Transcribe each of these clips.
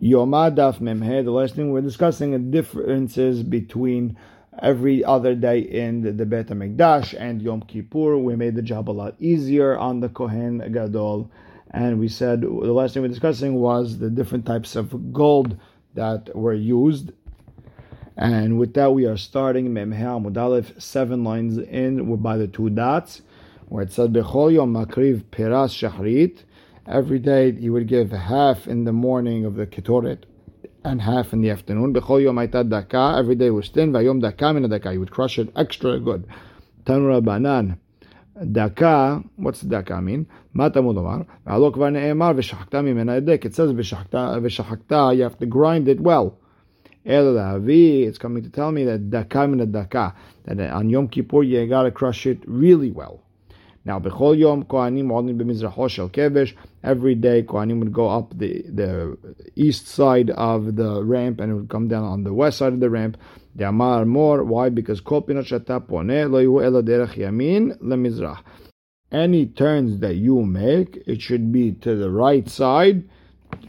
Yomadaf Memhe, the last thing we're discussing the differences between every other day in the, the Bet and Yom Kippur. We made the job a lot easier on the Kohen Gadol. And we said the last thing we were discussing was the different types of gold that were used. And with that, we are starting Memhe Amud seven lines in by the two dots, where it said Bechol Yom Makriv Piras Shachrit Every day he would give half in the morning of the Ketoret and half in the afternoon. B'chol yom daka. Every day was thin. Vayom daka min daka. He would crush it extra good. Tanu Rabbanan. Daka, what's daka mean? Kvar ne'emar v'shachta mimena edek. It says v'shachta, you have to grind it well. It's coming to tell me that daka min daka, that on Yom Kippur you gotta crush it really well. Now, yom kohanim olim shel kevesh. Every day, kohanim would go up the, the east side of the ramp and it would come down on the west side of the ramp. Amar more. Why? Because kol pinot shata poneh yamin lemizrach. Any turns that you make, it should be to the right side,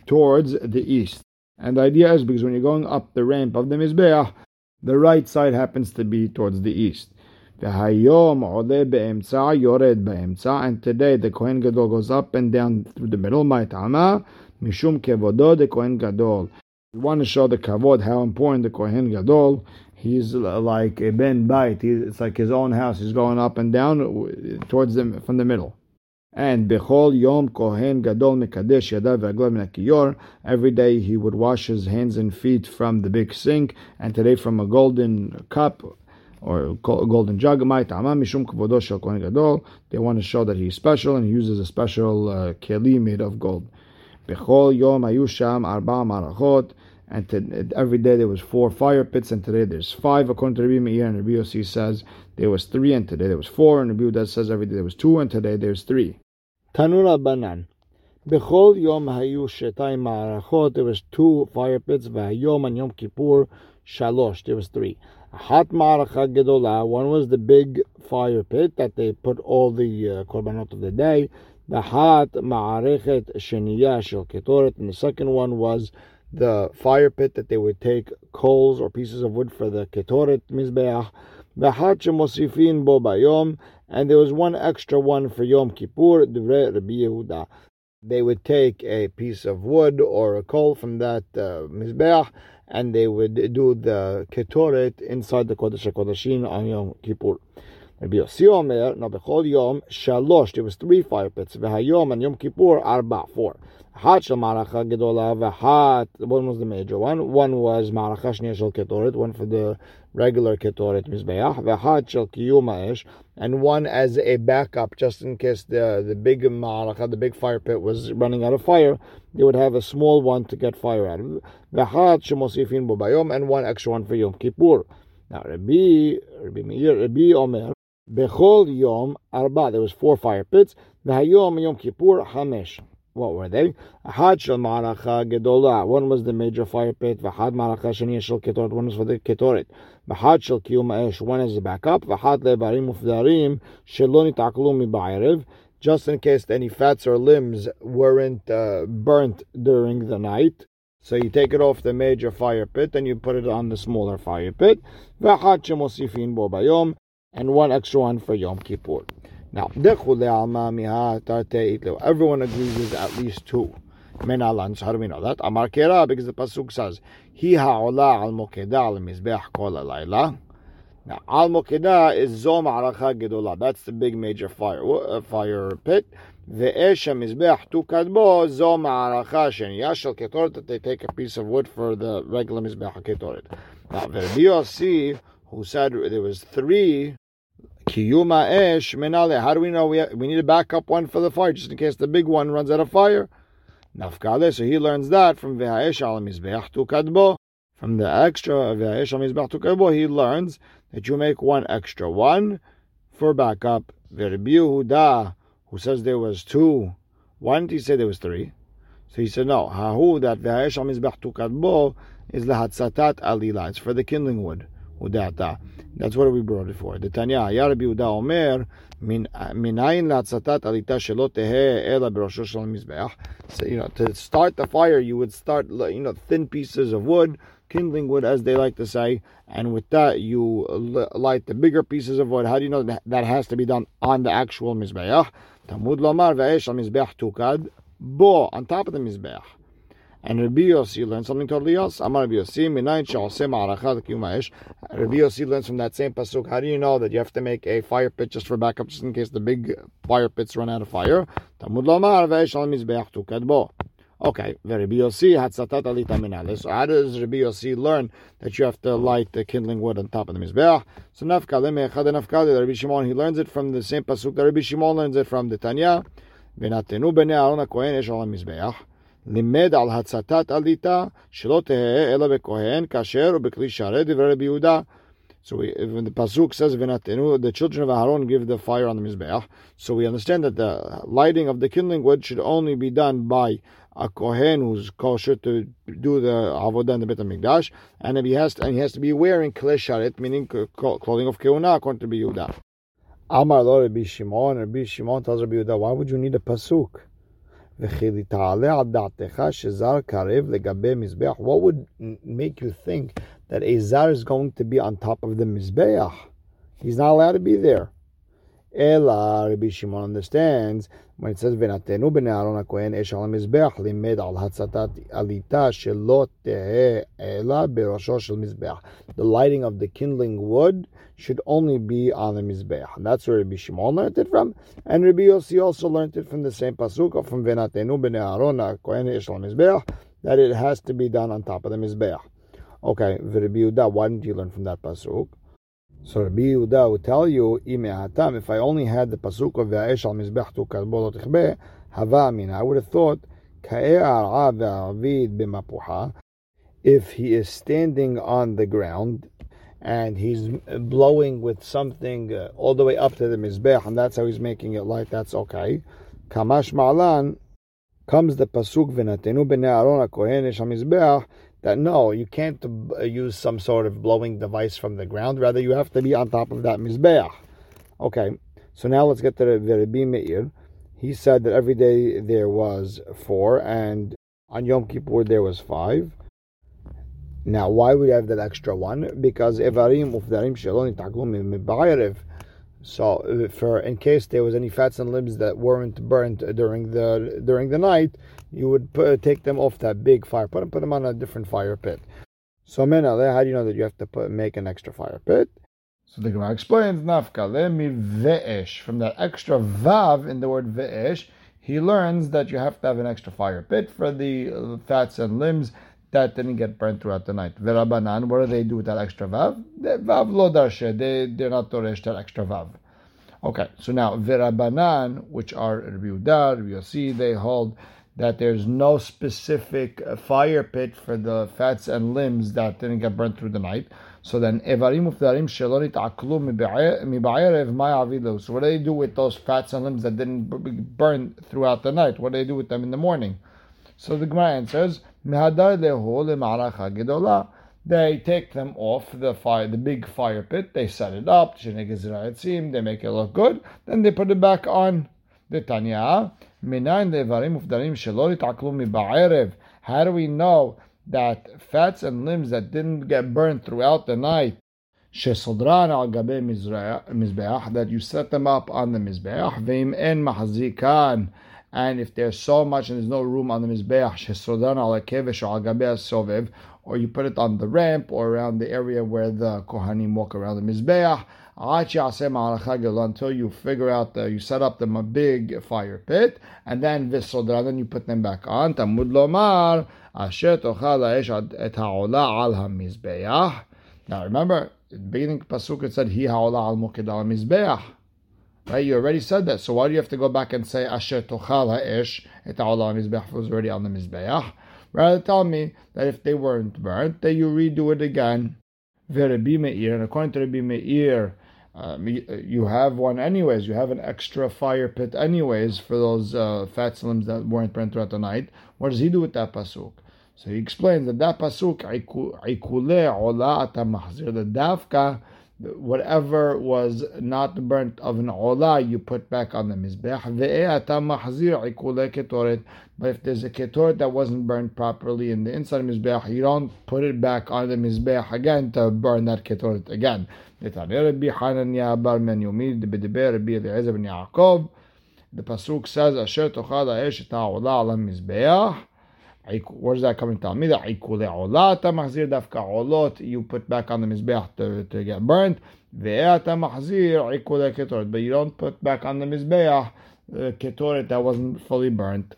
towards the east. And the idea is because when you're going up the ramp of the mizbeach, the right side happens to be towards the east. Hayom ole be'emtza, yored be'emtza. And today the Kohen Gadol goes up and down through the middle, ma'itama, mishum kevodo the Kohen Gadol. We want to show the kavod, how important the Kohen Gadol. He's like a ben bait. It's like his own house. He's going up and down uh, towards them from the middle. And Bechol Yom Kohen Gadol Mekadesh Yadav Aglav Minakiyor. Every day he would wash his hands and feet from the big sink, and today from a golden cup or golden jug. They want to show that he's special and he uses a special uh, keli made of gold. Arba. And to, every day there was four fire pits, and today there's five. According to Rabbi Meir and Rabbi Yossi says there was three, and today there was four. And Rabbi Uda says every day there was two, and today there's three. Tanu Rabbanan. Bechol yom hayu shetay marachot. There was two fire pits. V'hayom and Yom Kippur shalosh. There was three. Hat Maracha Gedolah, one was the big fire pit that they put all the uh, korbanot of the day. The Hat Ma'arechet Sheniyah Shel Ketoret, and the second one was the fire pit that they would take coals or pieces of wood for the Ketoret Mizbeach. The Hat Shemosifin Bo Bayom, and there was one extra one for Yom Kippur, Divrei Rabbi Yehuda. They would take a piece of wood or a coal from that uh, Mizbeach and they would do the ketoret inside the Kodesh HaKodeshim on Yom Kippur. Rabbi Yossi Omer, now bechol yom shalosh, there was three fire pits, v'hayom and Yom Kippur, arba, four. Hat shel maracha gedola, v'hat, one was the major one, one was maracha shniya shel ketoret, one for the regular ketoret mizbeach, v'hat shel kiyum ha'esh, and one as a backup, just in case the, the big maracha, the big fire pit was running out of fire, they would have a small one to get fire out of. V'hat shemosifin bo bayom, and one extra one for Yom Kippur. Now, Rabbi, Rabbi Meir, Rabbi Omer, Bechol Yom Arba. There was four fire pits. V'hayom Yom Kippur Hamesh. What were they? Ahad Shel Maracha Gedola. One was the major fire pit. V'had Maracha Shani Shel Ketoret. One was for the Ketoret. V'had Shel Kiyum Esh. One is the backup. V'had Lebarim Ufdarim Shelo Nitaklu Mi'Bayerev. Just in case any fats or limbs weren't uh, burnt during the night. So you take it off the major fire pit and you put it on the smaller fire pit. V'had Shemosifin Bo Bayom and one extra one for Yom Kippur. Now, everyone agrees there's at least two. Menalan, how do we know that? Amar Kera, because the Pasuk says, Hi ha'ola al mokeda al mizbeach kol alayla. Now, al mokeda is zo ma'aracha gedola. That's the big major fire uh, fire pit. Ve'esh mizbeach tu kadbo zo ma'aracha sheniyah shel ketoret, that they take a piece of wood for the regular mizbeach ketoret. Now, Verbi who said there was three Kiyuma esh menale. How do we know we have, we need a backup one for the fire just in case the big one runs out of fire? Nafkale. So he learns that from ve'esh al mizbeach tu kadbo. From the extra ve'esh al mizbeach tu kadbo, he learns that you make one extra one for backup. Verbi who says there was two. Why didn't he say there was three? So he said no. Hahu that ve'esh al mizbeach tu kadbo is the hatzatat alila. It's for the kindling wood. ודעתה. That's what we brought it for. דתניא, היה רבי יהודה אומר, מניין להצתת עליתה שלא תהא אלא בראשו של המזבח. So, you know, to start the fire, you would start, you know, thin pieces of wood, kindling wood, as they like to say, and with that, you light the bigger pieces of wood. How do you know that, that has to be done on the actual mizbeach? Tamud lomar ve'esh al-mizbeach tukad bo, on top of the mizbeach. And Rabbi Yossi learned something totally else. Amar Rabbi Yossi, minayin she'osem kiyumayesh. Rabbi Yossi learns from that same pasuk. How do you know that you have to make a fire pit just for backup, just in case the big fire pits run out of fire? Talmud lomar ve'esh al mizbeach tukadbo. Okay, Rabbi Yossi hatzatat alita minale. So how does Rabbi Yossi learn that you have to light the kindling wood on top of the mizbeach? So nafka lemechad nafka. Rabbi Shimon he learns it from the same pasuk The Rabbi Shimon learns it from the Tanya. V'natenu b'nei Aaron HaKohen esh al mizbeach. לימד על הצתת עליתה, שלא תהא אלא בכהן, כאשר ובכלי דברי רבי יהודה. So we, the pasuk says, the children of Aaron give the fire on the mizbeach. So we understand that the lighting of the kindling wood should only be done by a kohen who's kosher to do the avodah in the Beit Hamikdash, and if he has to, and he has to be wearing klesharet, meaning clothing of kehuna, according to Yehuda. Amar Lo Rabbi Shimon, Rabbi Shimon tells Rabbi Yehuda, why would you need a pasuk? What would make you think that a zar is going to be on top of the mizbeach? He's not allowed to be there. Ela, Rabbi Shimon understands when it says "V'natenu b'nei Aaron haKohen esh al mizbeach limed al hatzatat alita shelo ela berosho shel mizbeach." The lighting of the kindling wood should only be on the mizbeach. And that's where Rabbi Shimon learned it from, and Rabbi Yossi also learned it from the same pasuk from "V'natenu b'nei Aaron haKohen esh al mizbeach," that it has to be done on top of the mizbeach. Okay, Rabbi Yehuda, why didn't you learn from that pasuk? So Rabbi Yehuda would tell you, if I only had the pasuk of Ve'esh al mizbech tu kalbo lo hava amin. I would have thought, if he is standing on the ground and he's blowing with something uh, all the way up to the mizbech, and that's how he's making it light, that's okay. Kamash ma'alan comes the pasuk v'natenu b'nei Aaron kohen mizbech that no, you can't uh, use some sort of blowing device from the ground. Rather, you have to be on top of that mizbeach. Okay, so now let's get to the Rabbi Meir. He said that every day there was four, and on Yom Kippur there was five. Now, why would you have that extra one? Because evarim ufdarim shalom taglum So, uh, for in case there was any fats and limbs that weren't burnt during the during the night, you would put, take them off that big fire, put them, put them on a different fire pit. So, menale, how do you know that you have to put, make an extra fire pit? So the Gemara explains, Nafka mi ve'esh. From that extra vav in the word ve'esh, he learns that you have to have an extra fire pit for the fats and limbs that didn't get burned throughout the night. Verabanan, what do they do with that extra vav? Vav lo darshe, they, they're not toresh that extra vav. Okay, so now Verabanan, which are Rabbi Udar, Rabbi Yossi, they hold that there's no specific fire pit for the fats and limbs that didn't get burnt through the night. So then, evarim ufdarim shelonit aklu mibayerev ma'avilu. So what do they do with those fats and limbs that didn't burn throughout the night? What do they do with them in the morning? So the Gemara answers, They take them off the fire, the big fire pit. They set it up. They make it look good. Then they put it back on the Tanya. How do we know that fats and limbs that didn't get burned throughout the night, shesodran al gabe mizbeach, that you set them up on the mizbeach, veim en mahzikan, and if there's so much and there's no room on the mizbeach, shesodran al al sovev, or you put it on the ramp or around the area where the kohanim walk around the mizbeach, until you figure out the, you set up them a big fire pit, and then visodra, then you put them back on. Asher et al. Now remember, the beginning pasuk it said hi ha'ola al moked al mizbeach. Right, you already said that. So why do you have to go back and say asher tochal ha'esh et ha'ola al mizbeach was already on the mizbeach? Rather tell me that if they weren't burnt, then you redo it again. Rabbi Meir, and according to Rabbi Meir, um, you have one anyways. You have an extra fire pit anyways for those uh, fat slims that weren't burnt throughout the night. What does he do with that pasuk? So he explains that that pasuk ikule ola ata the dafka whatever was not burnt of an ola, you put back on the mizbech. But if there's a ketoret that wasn't burnt properly in the inside mizbech, you don't put it back on the mizbech again to burn that ketoret again. The pasuk says, "Asher tochal ha'esh et ha'ola ala mizbeach." Where does that dafka olot you put back on the mizbeach to, to get burnt. But you don't put back on the mizbeach the uh, ketoret that wasn't fully burnt.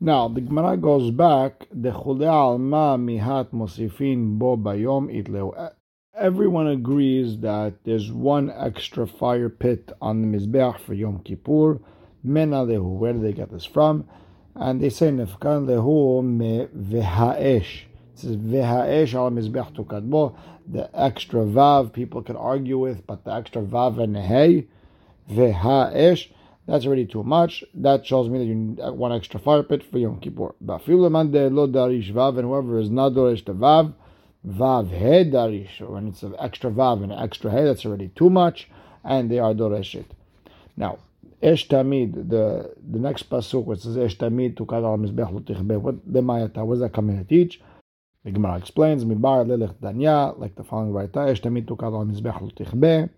Now the Gemara goes back. The alma mihat mosifin bo bayom itleu. Everyone agrees that there's one extra fire pit on the mizbeach for Yom Kippur. Mena. Where do they get this from? And they say nefkan lehu me v'ha'esh. It says v'ha'esh al mizbech tukadbo. The extra vav people can argue with, but the extra vav and hey v'ha'esh. That's already too much. That shows me that you need one extra fire pit for Yom Kippur. Bafilu mande lo darish vav, and whoever is not darish the vav, vav he darish. When it's an extra vav and an extra he, that's already too much, and they are dorish it. Now, Esh Tamid, the, the next pasuk which says Esh Tamid tukad al mizbech lo What the mayata? What is that coming to teach? The Gemara explains Mibar lelech danya, like the following right Esh Tamid tukad al mizbech lo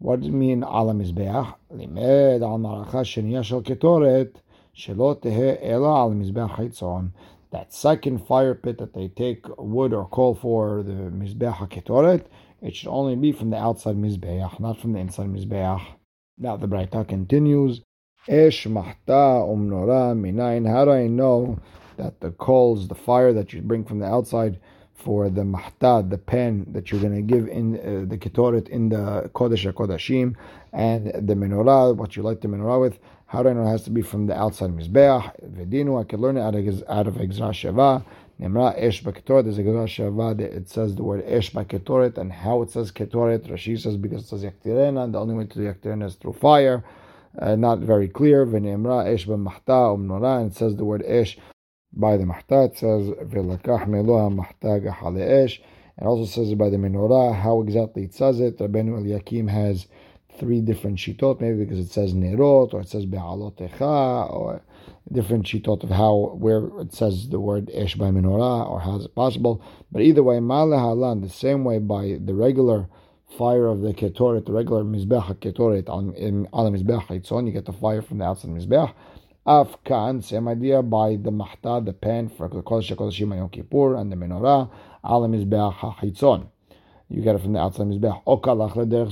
What does it mean al mizbech? Limed al maracha sheniya shel ketoret shelo tehe ela al mizbech haitzon. That second fire pit that they take wood or coal for the mizbech ketoret, it should only be from the outside mizbech, not from the inside mizbech. Now the Braita continues, Esh mahta umnora minayin. How do I know that the coals, the fire that you bring from the outside for the mahta, the pen that you're going to give in uh, the ketoret in the kodesh kodashim, and the menorah, what you light the menorah with, how do I know it has to be from the outside mizbeach? Vedinu, I can learn it out of, out of Sheva. Nemra Esh Baketoret, there's a Gemara it says the word Esh Baketoret, and how it says Ketoret, Rashi says because it says Yaktirena, and the only way to do Yaktirena is through fire. Uh, not very clear. V'nemra Esh B'mahta Umnora, and it says the word Esh by the Mahta, it says V'lakach Meloha Mahta Gahale Esh, and also says by the Menorah, how exactly it says it. Rabbeinu Eliakim has three different shitot, maybe because it says Nerot, or it says Be'alotecha, or different shitot of how where it says the word esh by menorah or how is it possible. But either way, halan the same way by the regular fire of the ketoret, the regular mizbech ketoret on in on the mizbech hitzon, you get the fire from the outside mizbech. Afkan, same idea by the mahta, the pan for the kodesh kodeshim Yom Kippur and the menorah al mizbech hitzon. You get it from the outside mizbech.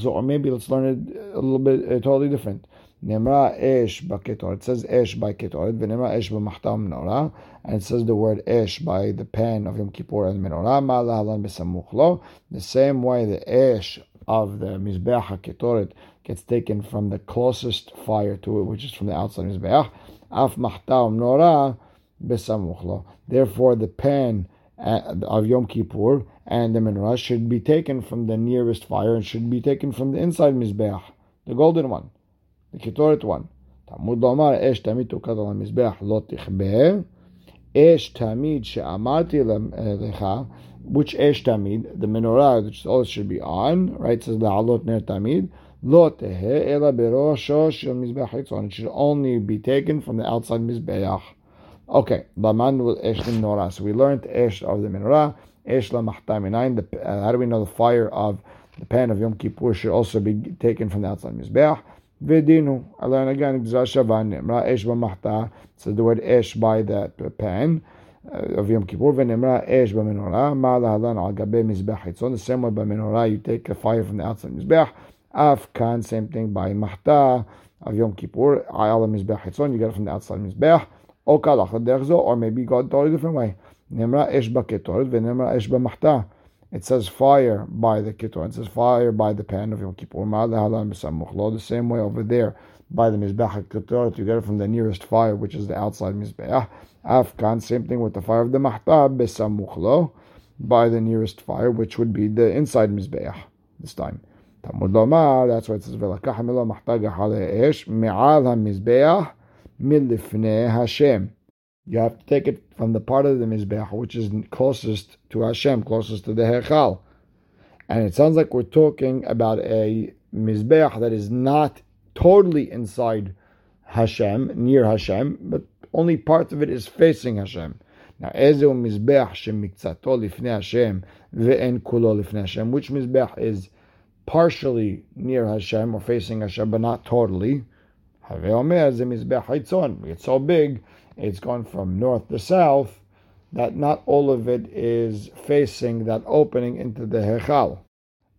Or maybe let's learn it a little bit uh, totally different. Nemra esh baketoret. It says esh by ketoret. V'nemra esh b'machta menorah. And it says the word esh by the pan of Yom Kippur and menorah. Ma'alahalan b'samuch The same way the esh of the mizbeach ketoret gets taken from the closest fire to it, which is from the outside mizbeach. Af machta menorah b'samuch Therefore, the pan of Yom Kippur and the menorah should be taken from the nearest fire and should be taken from the inside mizbeach, the golden one the ketoret one. תלמוד לומר, אש תמיד תוקד על המזבח לא תכבה, אש תמיד שאמרתי לך, which אש תמיד, the menorah, which always should be on, right, says לעלות נר תמיד, לא תהא אלא בראשו של מזבח חיצון, it should only be taken from the outside מזבח. Okay, Laman was Esh Nora. So we learned Esh of the Menorah, Esh La Minayin. Uh, how do we know the fire of the pan of Yom Kippur should also be taken from the outside Mizbeach? Vidinu. I learned again Nimra Esh B'Machta. So the word Esh by that pan. Uh, of Yom Kippur, v'nemra esh b'menorah, ma'alahalan al gabe mizbech. It's on the same way by you take the fire from the outside mizbech. Af kan, same thing by mahta of Yom Kippur, ayala mizbech. It's on, you get it from the outside mizbech. Or maybe go a different way. Nimra Esh B'ketoret, v'nimra Esh B'machta. It says fire by the kitor. It says fire by the pan of Yom Kippur. The same way over there by the Mizbeach Ketorah, you get it from the nearest fire, which is the outside Mizbeach. Afkan, same thing with the fire of the Mahtab, Besamuchlo, by the nearest fire, which would be the inside Mizbeach this time. Lomar, that's why it says, Velakah Milo Mahtaga Hale Esh, Me'al HaMizbeach, Milifnei Hashem. You have to take it from the part of the Mizbeach which is closest to Hashem, closest to the Hechal. And it sounds like we're talking about a Mizbeach that is not totally inside Hashem, near Hashem, but only part of it is facing Hashem. Now, Ezeu Mizbeach shemikzato lifnei Hashem ve'en kulo lifnei Hashem. Which Mizbeach is partially near Hashem or facing Hashem, but not totally. It's so big, it's gone from north to south, that not all of it is facing that opening into the Hechal.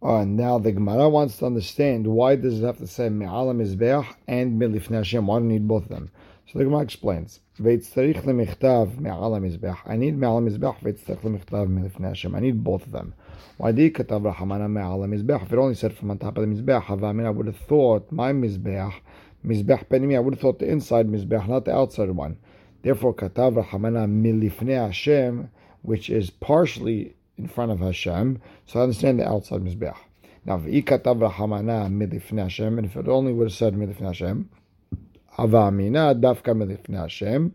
And uh, now the Gemara wants to understand why does it have to say Me'ala Mizbeach and Milifnei Hashem? Why do need both of them? So the Gemara explains, Me'ala Mizbeach. I need Me'ala Mizbeach, Veitztarich lemechtav Milifnei Hashem. I need both of them. Why did Katav Rahamana Me'ala Mizbeach? If it only said from on top of the Mizbeach, I mean, I would have thought my Mizbeach, Mizbeach Penimi, I would have thought the inside Mizbeach, not the outside one. Therefore, Katav Rahamana Milifnei Hashem, which is partially in front of Hashem. So I understand the outside Mizbeach. Now, v'ikatav rahamana midifnei Hashem, and if it only would have said midifnei Hashem, avamina dafka midifnei Hashem,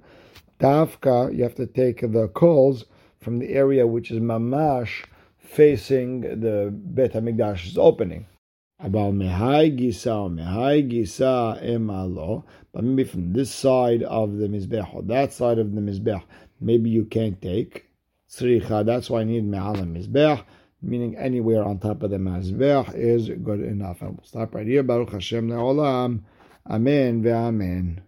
dafka, you have to take the calls from the area which is mamash facing the Bet HaMikdash's opening. About mehai gisa mehai gisa emalo, but maybe from this side of the mizbech or that side of the mizbech, maybe you can't take tzricha. That's why I need me'ala mizbech, meaning anywhere on top of the mizbech is good enough. And we'll stop right here. Baruch Hashem le'olam. Amen ve'amen.